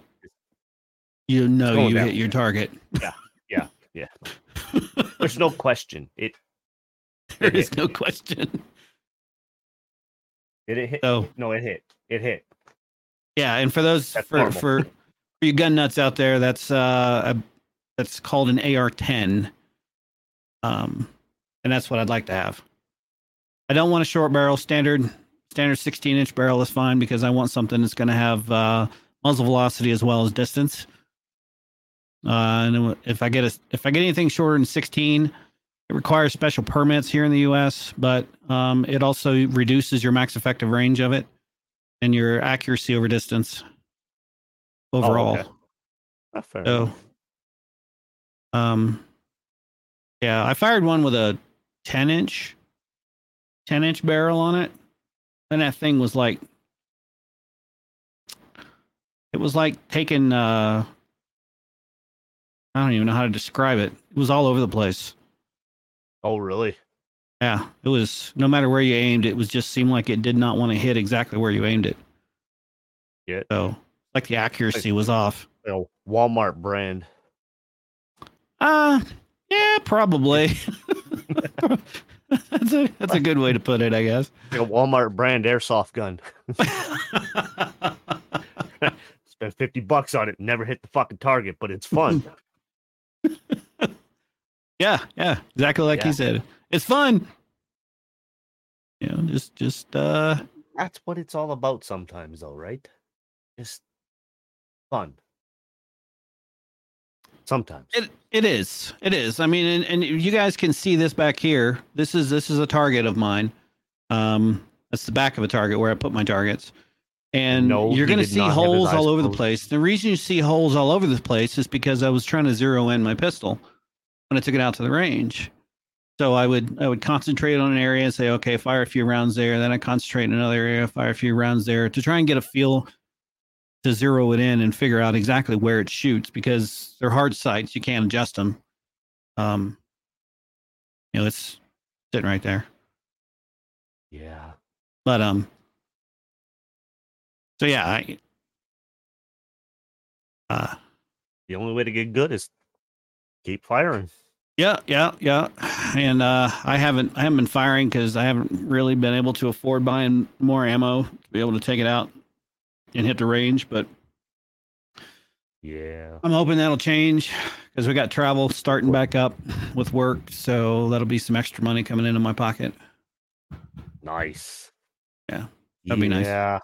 you know you down. hit your target. Yeah. Yeah. Yeah. There's no question. It there is no question. Did it hit? So no, it hit. It hit. Yeah, and for those That's for, normal. for for you gun nuts out there, that's uh a, that's called an AR-10. Um, and that's what I'd like to have. I don't want a short barrel. Standard standard 16 inch barrel is fine because I want something that's going to have uh, muzzle velocity as well as distance. Uh, and if I get a if I get anything shorter than 16, it requires special permits here in the U.S. But um, it also reduces your max effective range of it and your accuracy over distance overall. okay. Ah, fair So, um, yeah, I fired one with a 10 inch, 10 inch barrel on it. And that thing was like, it was like taking, uh, I don't even know how to describe it. It was all over the place. Oh, really? Yeah, it was no matter where you aimed, it was just seemed like it did not want to hit exactly where you aimed it. Yeah. So, like the accuracy was off. You know, Walmart brand. Uh probably. that's a that's a good way to put it, I guess. Like a Walmart brand airsoft gun. Spent 50 bucks on it. Never hit the fucking target, but it's fun. yeah, yeah, exactly like Yeah. he said. It's fun. You know, just just uh That's what it's all about sometimes, though, right? Just fun. Sometimes. It it is. It is. I mean, and, and you guys can see this back here. This is this is a target of mine. Um, that's the back of a target where I put my targets. And No, you're going to see not have his holes all over the place. The reason you see holes all over the place is because I was trying to zero in my pistol when I took it out to the range. So I would I would concentrate on an area and say, okay, fire a few rounds there. Then I concentrate in another area, fire a few rounds there to try and get a feel to zero it in and figure out exactly where it shoots because they're hard sights. You can't adjust them. Um, you know, it's sitting right there. Yeah. But um, so yeah, I, uh, The only way to get good is keep firing. yeah, yeah, yeah, and uh, I haven't I haven't been firing because I haven't really been able to afford buying more ammo to be able to take it out and hit the range. But Yeah. I'm hoping that'll change because we got travel starting back up with work, so that'll be some extra money coming into my pocket. Nice. Yeah, that'd be nice. Yeah.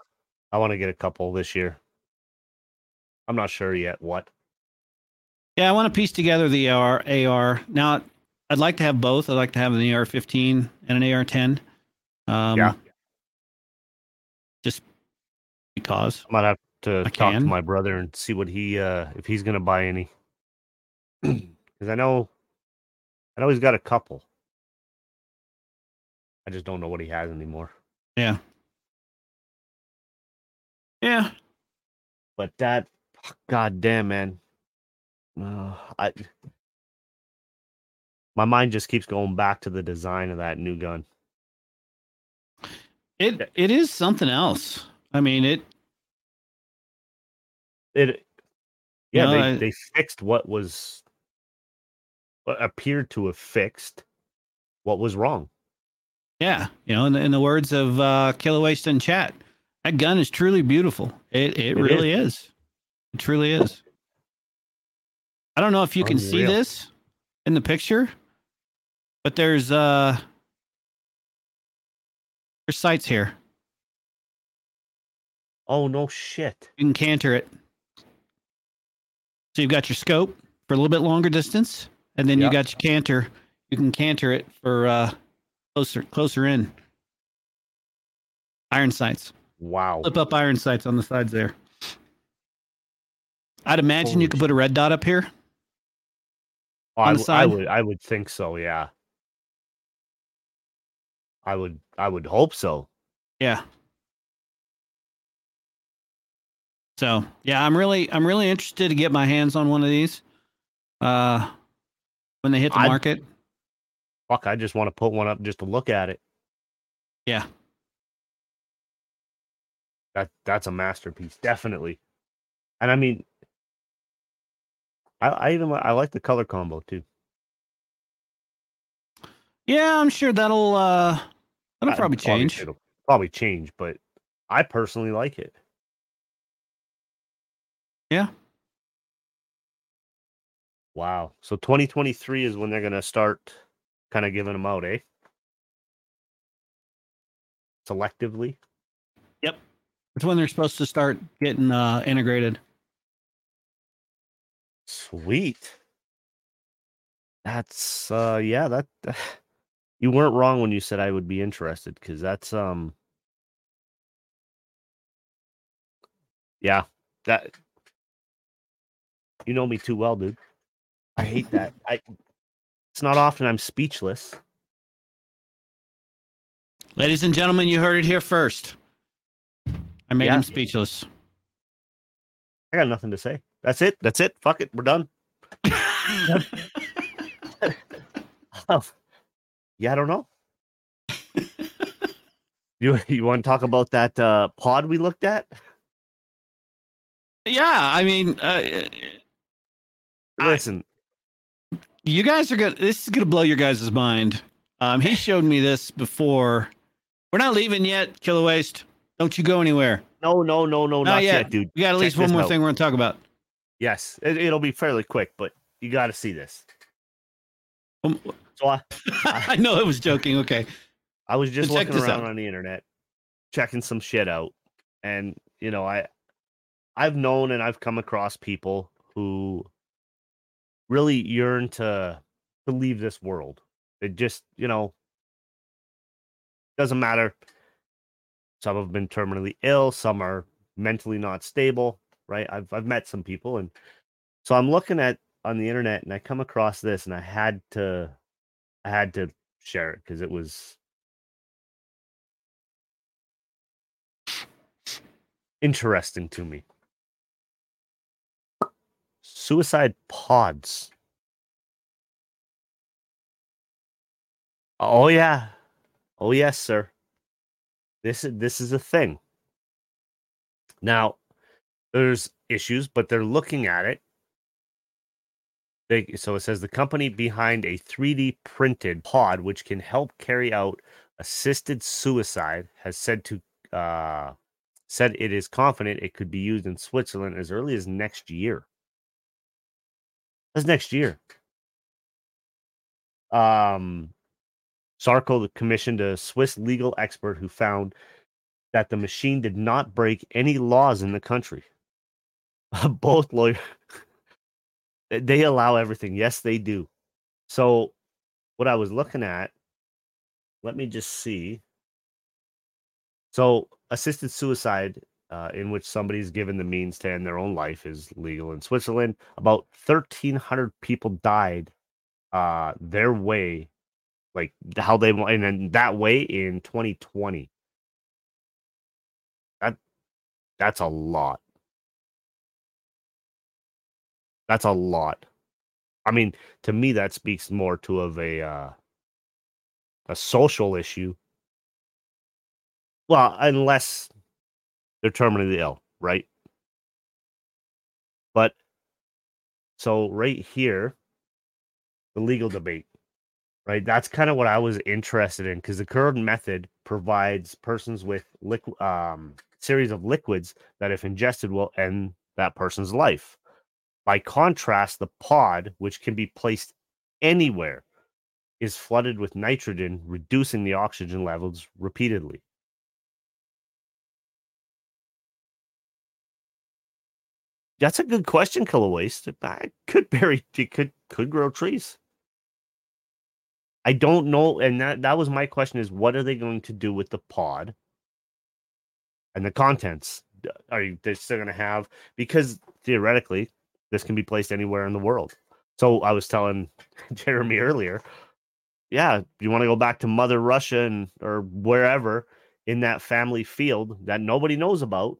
I want to get a couple this year. I'm not sure yet what. Yeah, I want to piece together the AR. AR. Now, I'd like to have both. I'd like to have an AR-15 and an AR-10. Um, Yeah. Just because. I might have to I talk to my brother and see what he uh if he's gonna buy any. Because I know I know he's got a couple. I just don't know what he has anymore. Yeah. Yeah. But that god damn man. Uh, I my mind just keeps going back to the design of that new gun. It it is something else. I mean, it. It yeah, No, they, I- they fixed what was what appeared to have fixed what was wrong. Yeah. You know, in the, in the words of uh, Killer Waste in chat, that gun is truly beautiful. It it, It really is. It truly is. I don't know if you can see this in the picture, but there's uh there's sights here. Oh no shit. You can canter it. So you've got your scope for a little bit longer distance, and then Yeah. you got your canter. You can canter it for uh closer closer in. Iron sights. Wow. Flip up iron sights on the sides there. I'd imagine Holy you could put a red dot up here. Oh, I, on the w- I side? would I would think so, yeah. I would I would hope so. Yeah. So yeah, I'm really I'm really interested to get my hands on one of these. Uh when they hit the I'd- market. Fuck, I just want to put one up just to look at it. Yeah. That that's a masterpiece, definitely. And I mean I, I even I like the color combo too. Yeah, I'm sure that'll uh that'll probably change. It'll probably change, but I personally like it. Yeah. Wow. So 2023 is when they're gonna start kind of giving them out, eh? Selectively. Yep. It's when they're supposed to start getting uh integrated. Sweet. That's uh yeah, that you weren't wrong when you said I would be interested because that's um yeah, that you know me too well, dude. I hate that. I it's not often I'm speechless. Ladies and gentlemen, you heard it here first. I made Yeah. him speechless. I got nothing to say. That's it. That's it. Fuck it. We're done. Oh, yeah, I don't know. you you want to talk about that uh, pod we looked at? yeah, I mean, uh, I- Listen, you guys are gonna. This is gonna blow your guys' mind. Um, he showed me this before. We're not leaving yet, Killer Waste. Don't you go anywhere. no, no, no, no, not, yet. yet. dude. We got at Check least one more out. thing we're gonna talk about. Yes, it, it'll be fairly quick, but you got to see this. Um, So I, I know I was joking. Okay. I was just looking around out. on the internet, checking some shit out, and you know, I, I've known and I've come across people who really yearn to to leave this world. It just, you know, doesn't matter. Some have been terminally ill, some are mentally not stable, right? I've I've met some people and so I'm looking at on the internet and I come across this and I had to I had to share it because it was interesting to me. Suicide pods. Oh yeah. Oh yes, sir. This is this is a thing. Now, there's issues, but they're looking at it. They, so it says the company behind a 3D printed pod, which can help carry out assisted suicide, has said to uh, said it is confident it could be used in Switzerland as early as next year. That's next year. Um, Sarco commissioned a Swiss legal expert who found that the machine did not break any laws in the country. Both lawyers they allow everything. Yes, they do. So, what I was looking at, let me just see. So, assisted suicide, uh, in which somebody's given the means to end their own life, is legal in Switzerland. About 1,300 people died uh, their way, like how they want, and then that way in 2020. That that's a lot. That's a lot. I mean, to me, that speaks more to of a uh, a social issue. Well, unless they're terminally ill, right? But so right here, the legal debate, right? That's kind of what I was interested in because the current method provides persons with liquid um, series of liquids that, if ingested, will end that person's life. By contrast, the pod, which can be placed anywhere, is flooded with nitrogen, reducing the oxygen levels repeatedly. That's a good question, Killer Waste. I could bury it could could grow trees. I don't know, and that that was my question: is what are they going to do with the pod and the contents? Are you they're still going to have because theoretically this can be placed anywhere in the world. So I was telling Jeremy earlier, yeah, you want to go back to Mother Russia and or wherever in that family field that nobody knows about.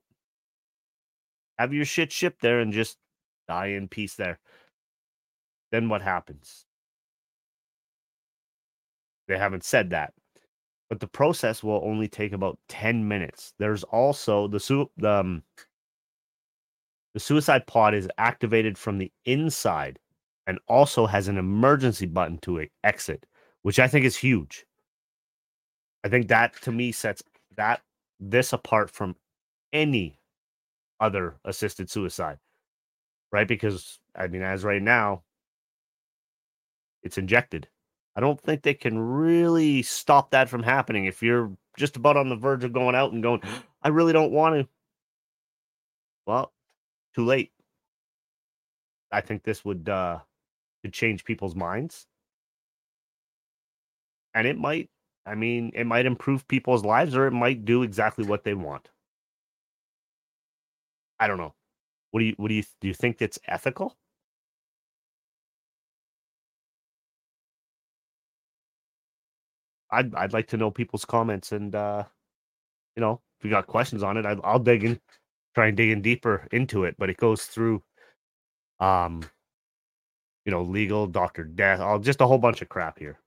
Have your shit shipped there and just die in peace there. Then what happens? They haven't said that. But the process will only take about 10 minutes. There's also the su- the, um, the suicide pod is activated from the inside and also has an emergency button to exit, which I think is huge. I think that to me sets that this apart from any other assisted suicide, right? Because I mean, as right now, it's injected. I don't think they can really stop that from happening if you're just about on the verge of going out and going, I really don't want to. Well, too late. I think this would uh could change people's minds. And it might, I mean, it might improve people's lives or it might do exactly what they want. I don't know. What do you what do you do you think that's ethical? I'd I'd like to know people's comments and uh you know, if you got questions on it, I, I'll dig in, try and dig in deeper into it. But it goes through, um, you know, legal, doctor death, all just a whole bunch of crap here.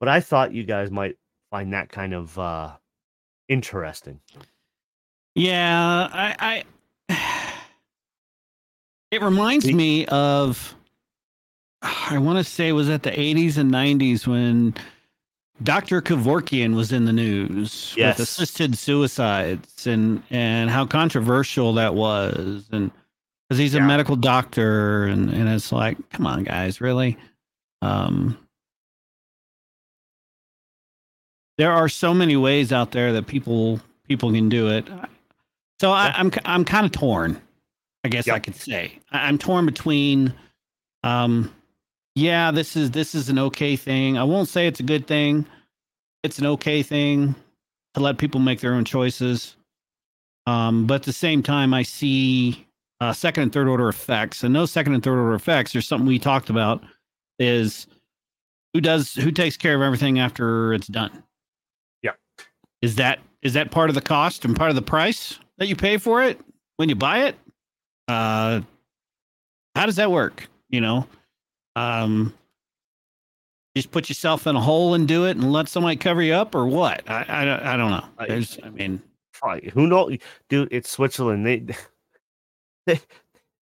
But I thought you guys might find that kind of uh interesting. Yeah, I, I it reminds me of I want to say was at the 80s and 90s when Dr. Kevorkian was in the news Yes. with assisted suicides and and how controversial that was and because he's a medical doctor and and it's like come on guys really um there are so many ways out there that people people can do it so I, Yeah. I'm I'm kind of torn I guess I could say. I, I'm torn between um yeah this is this is an okay thing. I won't say it's a good thing. It's an okay thing to let people make their own choices. Um but at the same time i see uh second and third order effects. And those second and third order effects there's something we talked about is who does who takes care of everything after it's done. Yeah. is that is that part of the cost and part of the price that you pay for it when you buy it uh how does that work you know um, just put yourself in a hole and do it and let somebody cover you up or what? I I, don't- I don't know. I- There's, I mean, who knows, dude? It's Switzerland. They, they,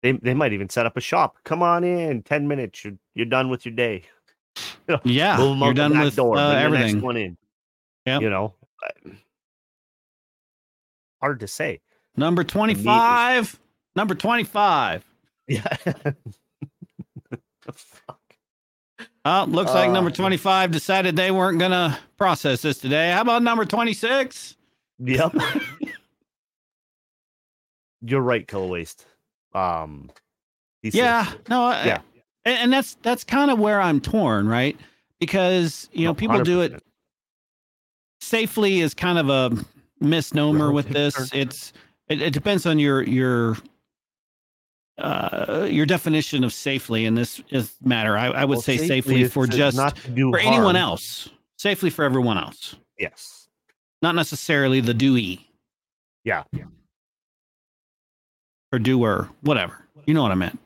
they, they might even set up a shop. Come on in, ten minutes. You're you're done with your day. yeah, you're done with door, uh, everything. one in. Yep. You know, hard to say. Number twenty five. Number twenty five. Yeah. Fuck? Oh, looks like number Uh, 25 decided they weren't going to process this today. How about number 26? Yep. You're right, Killer Waste. Um, Yeah, no, I- Yeah. and, and that's that's kind of where I'm torn, right? Because you know No, people do it safely is kind of a misnomer with this. It's it, it depends on your your uh your definition of safely in this is matter. I, I would Well, say safely is- for just not to do for anyone else, safely for everyone else, Yes. not necessarily the doee Yeah. or doer, whatever. You know what I meant.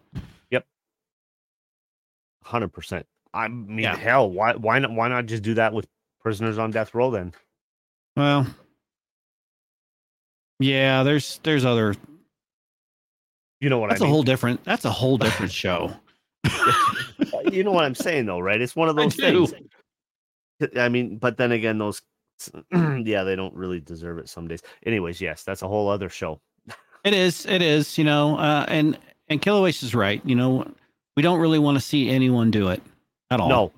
Yep. Hundred percent. I mean, Yeah. hell, why why not why not just do that with prisoners on death row then? Well, yeah, there's there's other. You know what That's I a mean? whole different. That's a whole different show. you know what I'm saying though, right? It's one of those do. things. I mean, but then again, those yeah, they don't really deserve it some days. Anyways, yes, that's a whole other show. It is. It is. You know, uh, and and Killer Waste is right. You know, we don't really want to see anyone do it at all. No,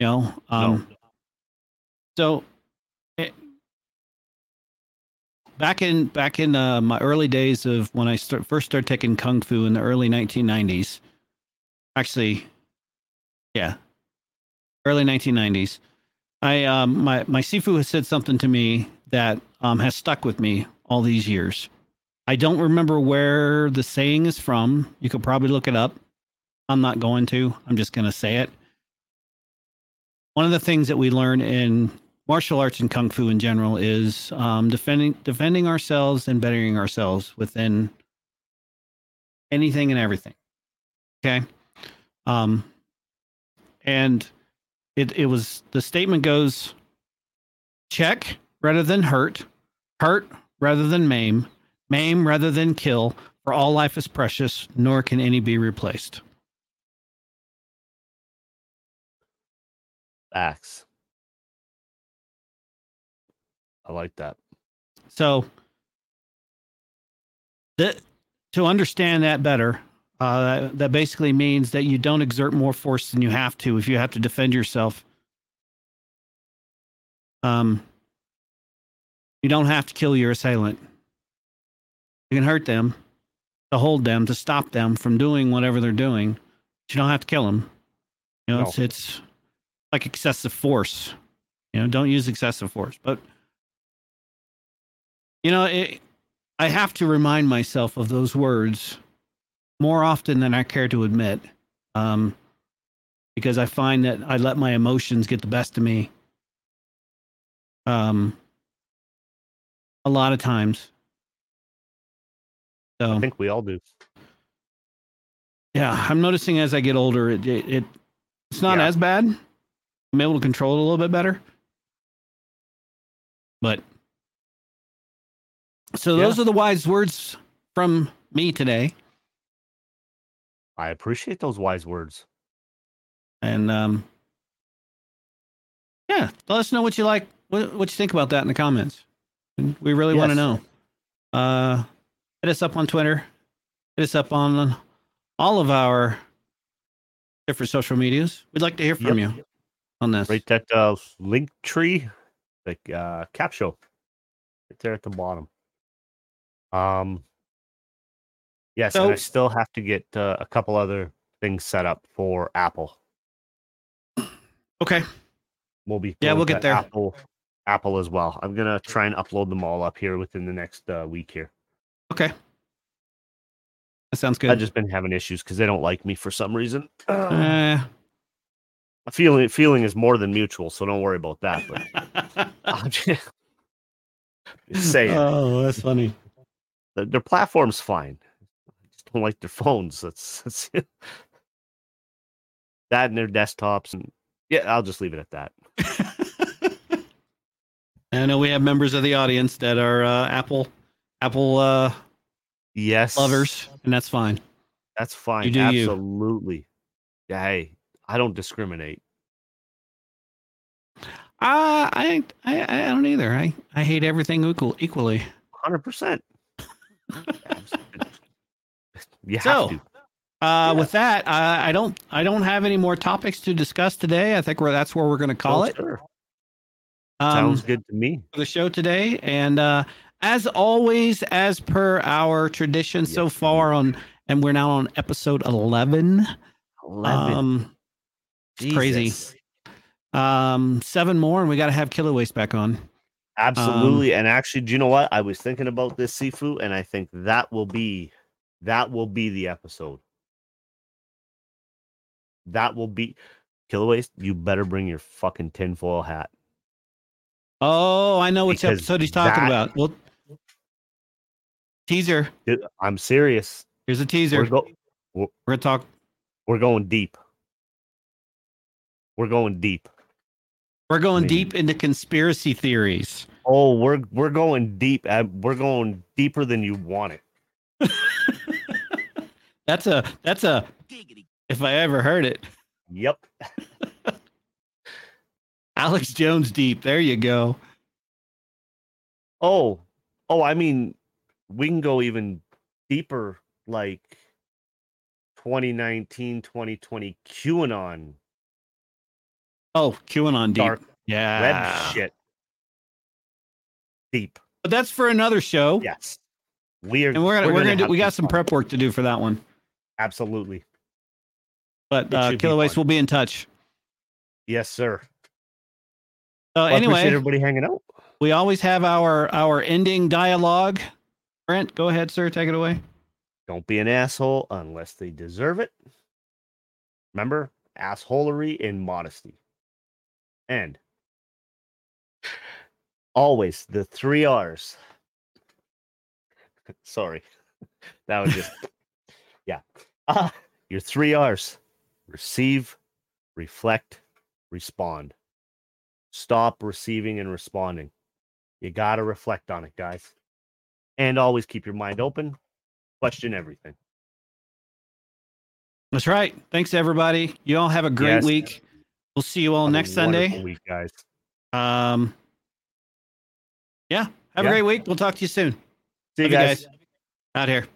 You know. Um, So, it, back in back in uh, my early days of when I start, first started taking kung fu in the early 1990s, actually, yeah, early 1990s, I um, my my sifu has said something to me that um, has stuck with me all these years. I don't remember where the saying is from. You could probably look it up. I'm not going to. I'm just going to say it. One of the things that we learn in martial arts and kung fu in general is um, defending defending ourselves and bettering ourselves within anything and everything. Okay, um, and it it was the statement goes check rather than hurt, hurt rather than maim, maim rather than kill. For all life is precious, nor can any be replaced. Facts. I like that. So, that to understand that better, uh, that basically means that you don't exert more force than you have to if you have to defend yourself. Um, you don't have to kill your assailant. You can hurt them, to hold them, to stop them from doing whatever they're doing. But you don't have to kill them. You know, No. it's it's like excessive force. You know, don't use excessive force. But you know, it, I have to remind myself of those words more often than I care to admit, um, because I find that I let my emotions get the best of me. Um, a lot of times. So I think we all do. yeah, I'm noticing as I get older, it it, it it's not Yeah. as bad. I'm able to control it a little bit better. But so Yeah. those are the wise words from me today. I appreciate those wise words. And um yeah, let us know what you like what, what you think about that in the comments. We really want to know. Uh hit us up on Twitter. Hit us up on all of our different social medias. We'd like to hear from Yep. you on this. Right, that uh, link tree, like uh, CAPP Show, right there at the bottom. Um, yes, and I still have to get uh, a couple other things set up for Apple. Okay. We'll be Yeah, we'll get there. Apple, Apple as well. I'm gonna try and upload them all up here within the next uh, week here. Okay. That sounds good. I've just been having issues because they don't like me for some reason. Uh, feeling feeling is more than mutual, so don't worry about that. But I'm just, just saying. Oh, that's funny. Their, their platform's fine. I just don't like their phones. That's, that's that and their desktops and yeah, I'll just leave it at that. I know we have members of the audience that are uh, Apple Apple uh, Yes, lovers, and that's fine. That's fine. Do you. Absolutely. Yeah, hey, I don't discriminate. Uh, I, I I don't either. I, I hate everything equal, equally. Hundred percent. You So, to. Uh, Yeah. With that, uh, I don't I don't have any more topics to discuss today. I think that's where we're going to call Oh, it. sure. Um, Sounds good to me. for the show today. And uh, as always, as per our tradition so far on, and we're now on episode 11. Eleven. Um, it's crazy. Um, seven more, and we got to have Killer Waste back on. Um, Absolutely. and actually, do you know what? I was thinking about this seafood, and I think that will be that will be the episode. That will be Killer Waste. You better bring your fucking tinfoil hat. Oh, I know which Because episode he's talking that- about. Well, teaser. I'm serious. Here's a teaser. We're, go- We're gonna talk. we're going deep. We're going deep. We're going mean- deep into conspiracy theories. Oh, we're we're going deep. We're going deeper than you want it. That's a that's a. If I ever heard it, Yep. Alex Jones deep. There you go. Oh, oh, I mean, we can go even deeper, like 2019, 2020 QAnon Oh, QAnon deep. dark yeah. web shit. Deep. But that's for another show. Yes. We are And we're gonna we're, gonna, do, we got some fun. prep work to do for that one. Absolutely. But uh, Killer Waste will be in touch. Yes, sir. So Well, anyway, everybody hanging out. we always have our our ending dialogue. Brent, go ahead, sir. Take it away. Don't be an asshole unless they deserve it. Remember, assholery and modesty. And always the three R's. Sorry. That was just, yeah. Ah, your three R's receive, reflect, respond. Stop receiving and responding. You got to reflect on it, guys. And always keep your mind open, question everything. That's right. Thanks everybody. You all have a great Yes. week. We'll see you all Have a next Sunday. Week, guys. Um, yeah. Have a great week. We'll talk to you soon. See you Love guys. Out here.